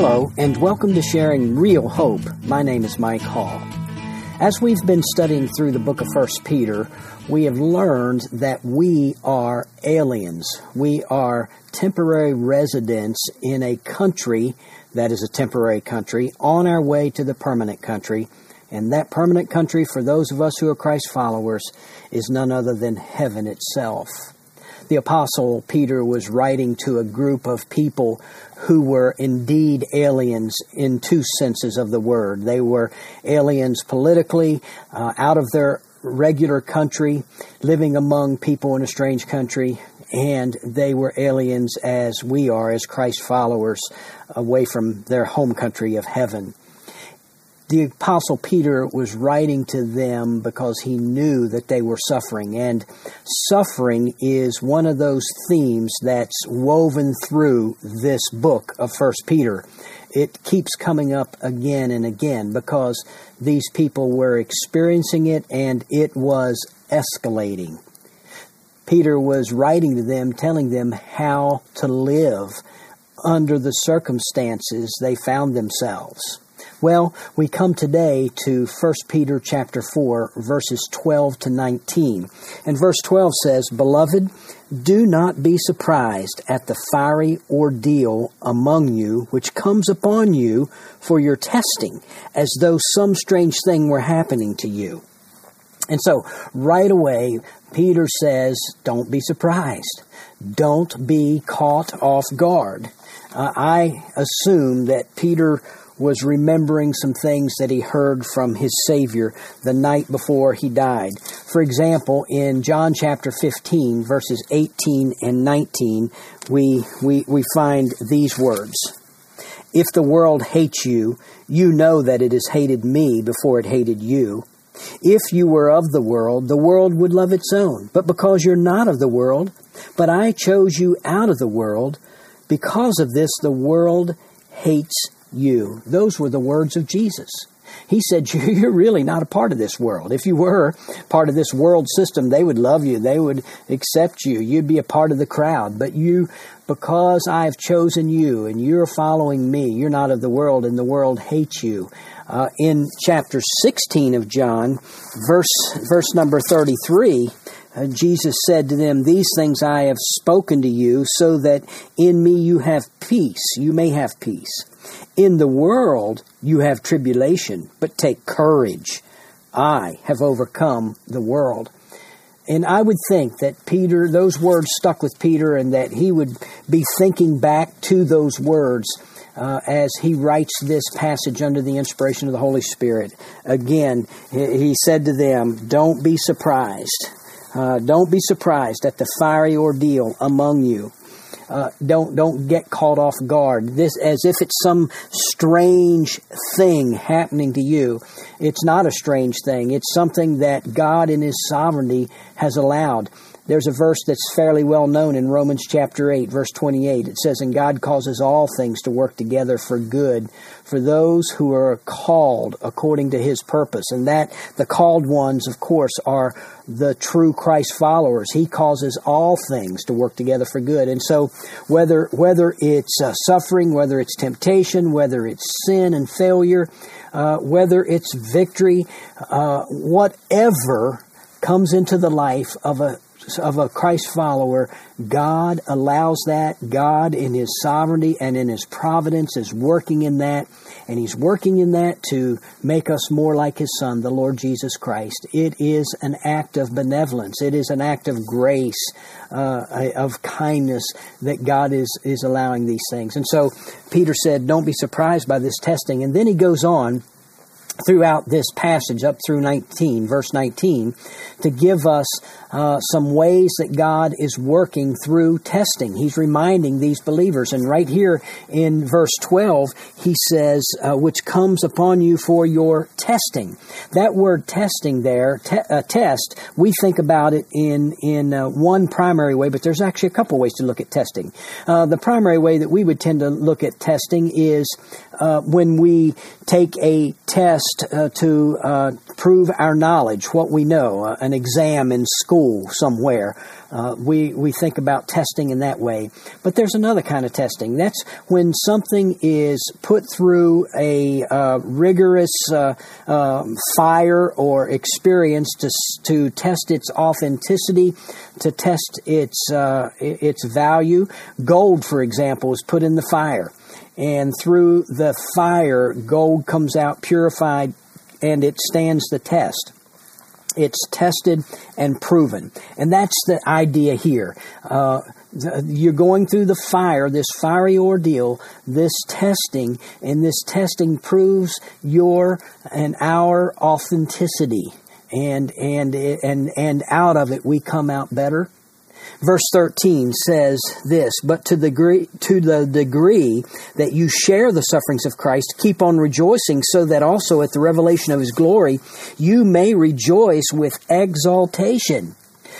Hello, and welcome to Sharing Real Hope. My name is Mike Hall. As we've been studying through the book of 1 Peter, we have learned that we are aliens. We are temporary residents in a country that is a temporary country on our way to the permanent country. And that permanent country, for those of us who are Christ followers, is none other than heaven itself the Apostle Peter was writing to a group of people who were indeed aliens in two senses of the word. They were aliens politically, uh, out of their regular country, living among people in a strange country, and they were aliens as we are, as Christ followers, away from their home country of heaven the apostle Peter was writing to them because he knew that they were suffering. And suffering is one of those themes that's woven through this book of first Peter. It keeps coming up again and again because these people were experiencing it and it was escalating. Peter was writing to them telling them how to live under the circumstances they found themselves well, we come today to 1 Peter chapter 4 verses 12 to 19. And verse 12 says, "Beloved, do not be surprised at the fiery ordeal among you which comes upon you for your testing, as though some strange thing were happening to you." And so, right away, Peter says, don't be surprised. Don't be caught off guard. Uh, I assume that Peter was remembering some things that he heard from his Savior the night before he died. For example, in John chapter 15, verses 18 and 19, we, we, we find these words If the world hates you, you know that it has hated me before it hated you. If you were of the world, the world would love its own. But because you're not of the world, but I chose you out of the world, because of this the world hates you. Those were the words of Jesus. He said, You're really not a part of this world. If you were part of this world system, they would love you. They would accept you. You'd be a part of the crowd. But you, because I have chosen you and you're following me, you're not of the world, and the world hates you. Uh, in chapter 16 of John, verse, verse number 33, uh, Jesus said to them, These things I have spoken to you, so that in me you have peace. You may have peace. In the world you have tribulation, but take courage. I have overcome the world. And I would think that Peter, those words stuck with Peter, and that he would be thinking back to those words uh, as he writes this passage under the inspiration of the Holy Spirit. Again, he said to them, Don't be surprised. Uh, don't be surprised at the fiery ordeal among you uh, don't don't get caught off guard. This as if it's some strange thing happening to you. It's not a strange thing. It's something that God in His sovereignty has allowed. There's a verse that's fairly well known in Romans chapter 8, verse 28. It says, And God causes all things to work together for good for those who are called according to his purpose. And that, the called ones, of course, are the true Christ followers. He causes all things to work together for good. And so, whether, whether it's uh, suffering, whether it's temptation, whether it's sin and failure, uh, whether it's victory, uh, whatever comes into the life of a of a Christ follower, God allows that. God, in His sovereignty and in His providence, is working in that. And He's working in that to make us more like His Son, the Lord Jesus Christ. It is an act of benevolence, it is an act of grace, uh, of kindness that God is, is allowing these things. And so Peter said, Don't be surprised by this testing. And then he goes on throughout this passage up through 19, verse 19, to give us uh, some ways that God is working through testing. He's reminding these believers. And right here in verse 12, he says, uh, which comes upon you for your testing. That word testing there, te- uh, test, we think about it in, in uh, one primary way, but there's actually a couple ways to look at testing. Uh, the primary way that we would tend to look at testing is uh, when we take a test uh, to uh, prove our knowledge, what we know, uh, an exam in school somewhere. Uh, we, we think about testing in that way. But there's another kind of testing. That's when something is put through a uh, rigorous um, fire or experience to, to test its authenticity, to test its, its value. Gold, for example, is put in the fire and through the fire, gold comes out purified and it stands the test. It's tested and proven. And that's the idea here. Uh, you're going through the fire, this fiery ordeal, this testing, and this testing proves your and our authenticity. And, and, and, and out of it, we come out better Verse 13 says this, but to the degree, to the degree that you share the sufferings of Christ, keep on rejoicing so that also at the revelation of his glory, you may rejoice with exaltation.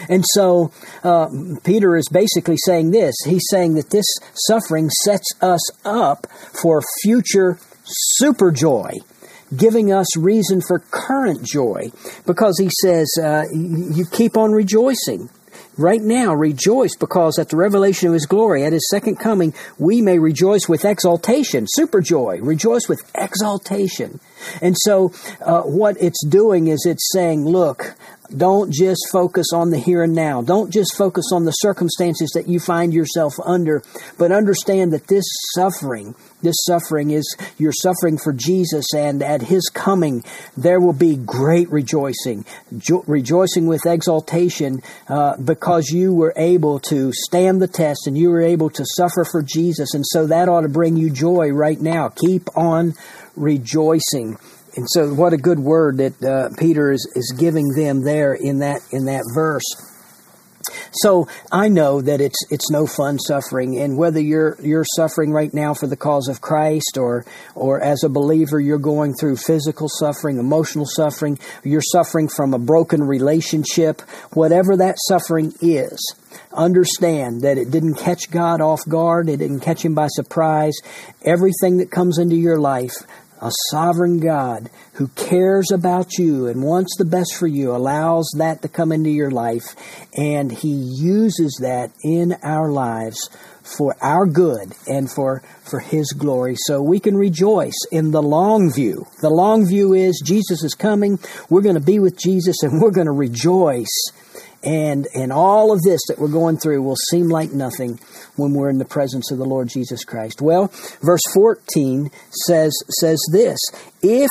And so uh, Peter is basically saying this. He's saying that this suffering sets us up for future super joy giving us reason for current joy because he says uh, you keep on rejoicing right now rejoice because at the revelation of his glory, at his second coming, we may rejoice with exaltation, super joy, rejoice with exaltation. And so, uh, what it's doing is it's saying, look, don't just focus on the here and now. Don't just focus on the circumstances that you find yourself under, but understand that this suffering, this suffering is you're suffering for Jesus, and at His coming there will be great rejoicing, jo- rejoicing with exaltation, uh, because you were able to stand the test and you were able to suffer for Jesus, and so that ought to bring you joy right now. Keep on rejoicing. And so, what a good word that uh, Peter is, is giving them there in that in that verse. So I know that it's it's no fun suffering, and whether you're you're suffering right now for the cause of Christ, or or as a believer you're going through physical suffering, emotional suffering, you're suffering from a broken relationship, whatever that suffering is, understand that it didn't catch God off guard, it didn't catch him by surprise. Everything that comes into your life a sovereign God who cares about you and wants the best for you allows that to come into your life, and He uses that in our lives for our good and for, for His glory. So we can rejoice in the long view. The long view is Jesus is coming, we're going to be with Jesus, and we're going to rejoice and and all of this that we're going through will seem like nothing when we're in the presence of the Lord Jesus Christ. Well, verse 14 says says this, if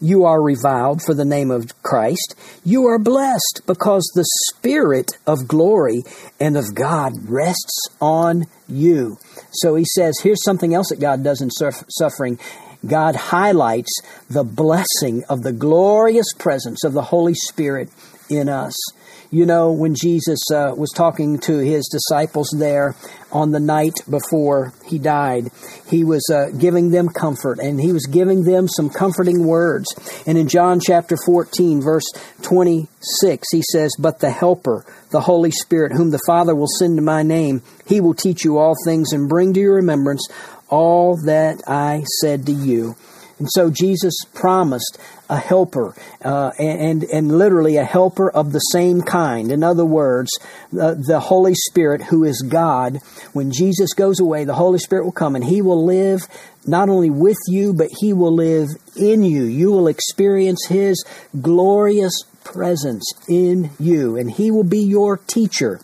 you are reviled for the name of Christ, you are blessed because the Spirit of glory and of God rests on you. So he says, here's something else that God does in suffering. God highlights the blessing of the glorious presence of the Holy Spirit in us. You know, when Jesus uh, was talking to his disciples there on the night before he died, he was uh, giving them comfort and he was giving them some comforting words. And in John chapter 14, verse 26, he says, But the Helper, the Holy Spirit, whom the Father will send in my name, he will teach you all things and bring to your remembrance all that I said to you. And so Jesus promised a helper, uh, and, and literally a helper of the same kind. In other words, uh, the Holy Spirit, who is God, when Jesus goes away, the Holy Spirit will come and He will live not only with you, but He will live in you. You will experience His glorious presence in you, and He will be your teacher.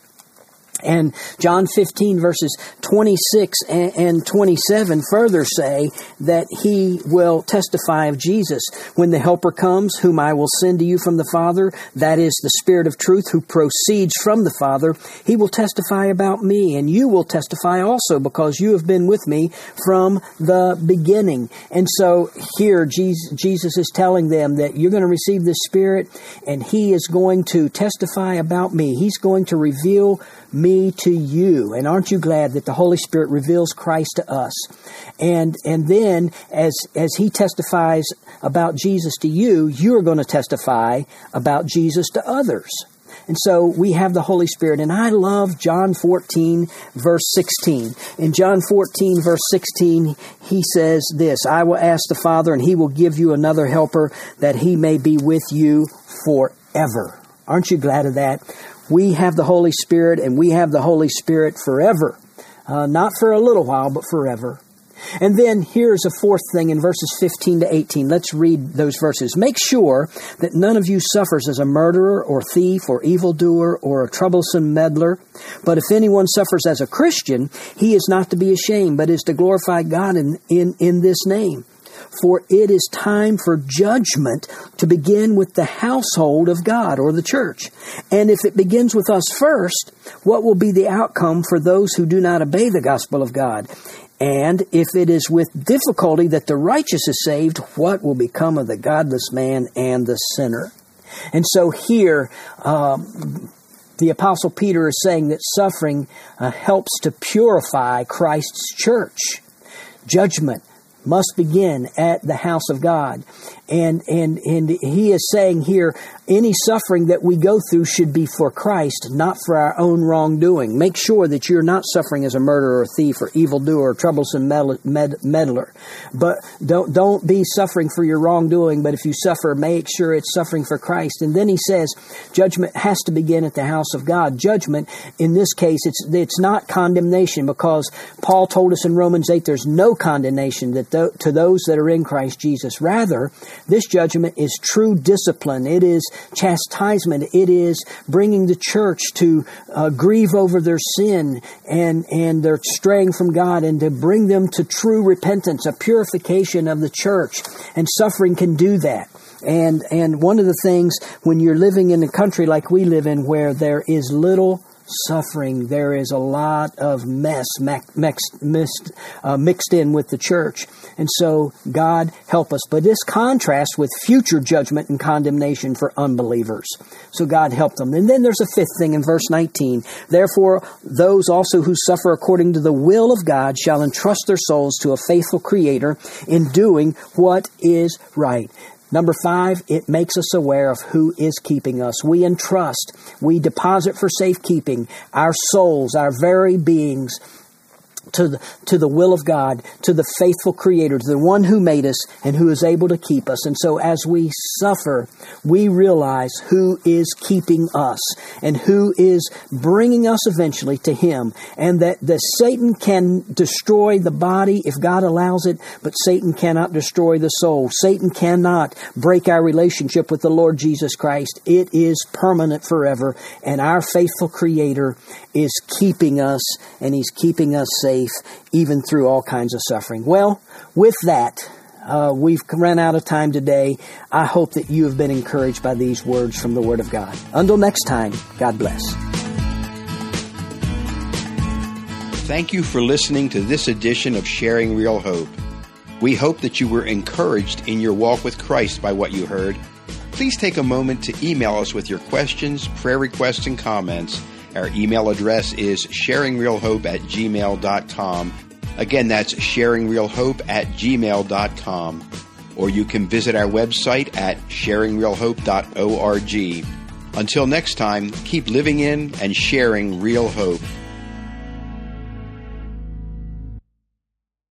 And John 15 verses 26 and 27 further say that he will testify of Jesus. When the Helper comes, whom I will send to you from the Father, that is the Spirit of truth who proceeds from the Father, he will testify about me, and you will testify also because you have been with me from the beginning. And so here Jesus is telling them that you're going to receive the Spirit, and he is going to testify about me. He's going to reveal me to you. And aren't you glad that the Holy Spirit reveals Christ to us? And and then as as he testifies about Jesus to you, you're going to testify about Jesus to others. And so we have the Holy Spirit. And I love John 14, verse 16. In John 14, verse 16, he says this I will ask the Father, and he will give you another helper that he may be with you forever. Aren't you glad of that? We have the Holy Spirit, and we have the Holy Spirit forever. Uh, not for a little while, but forever. And then here's a fourth thing in verses 15 to 18. Let's read those verses. Make sure that none of you suffers as a murderer or thief or evildoer or a troublesome meddler. But if anyone suffers as a Christian, he is not to be ashamed, but is to glorify God in, in, in this name. For it is time for judgment to begin with the household of God or the church. And if it begins with us first, what will be the outcome for those who do not obey the gospel of God? And if it is with difficulty that the righteous is saved, what will become of the godless man and the sinner? And so here, um, the Apostle Peter is saying that suffering uh, helps to purify Christ's church. Judgment must begin at the house of God. And, and, and he is saying here, any suffering that we go through should be for Christ, not for our own wrongdoing. Make sure that you're not suffering as a murderer or thief or evildoer or troublesome meddler. But don't, don't be suffering for your wrongdoing, but if you suffer, make sure it's suffering for Christ. And then he says, judgment has to begin at the house of God. Judgment, in this case, it's, it's not condemnation because Paul told us in Romans 8 there's no condemnation that th- to those that are in Christ Jesus. Rather, this judgment is true discipline. It is chastisement. It is bringing the church to uh, grieve over their sin and, and their straying from God and to bring them to true repentance, a purification of the church. And suffering can do that. And, and one of the things when you're living in a country like we live in where there is little suffering. There is a lot of mess mixed, uh, mixed in with the church. And so, God help us. But this contrasts with future judgment and condemnation for unbelievers. So, God help them. And then there's a fifth thing in verse 19. Therefore, those also who suffer according to the will of God shall entrust their souls to a faithful Creator in doing what is right. Number five, it makes us aware of who is keeping us. We entrust, we deposit for safekeeping our souls, our very beings to the, to the will of God, to the faithful Creator, to the one who made us and who is able to keep us. And so as we suffer, we realize who is keeping us and who is bringing us eventually to Him. And that the Satan can destroy the body if God allows it, but Satan cannot destroy the soul. Satan cannot break our relationship with the Lord Jesus Christ. It is permanent forever. And our faithful Creator is keeping us and He's keeping us safe safe even through all kinds of suffering. Well, with that, uh, we've run out of time today. I hope that you have been encouraged by these words from the Word of God. Until next time, God bless. Thank you for listening to this edition of Sharing Real Hope. We hope that you were encouraged in your walk with Christ by what you heard. Please take a moment to email us with your questions, prayer requests, and comments our email address is sharingrealhope at gmail.com. Again, that's sharingrealhope at gmail.com. Or you can visit our website at sharingrealhope.org. Until next time, keep living in and sharing real hope.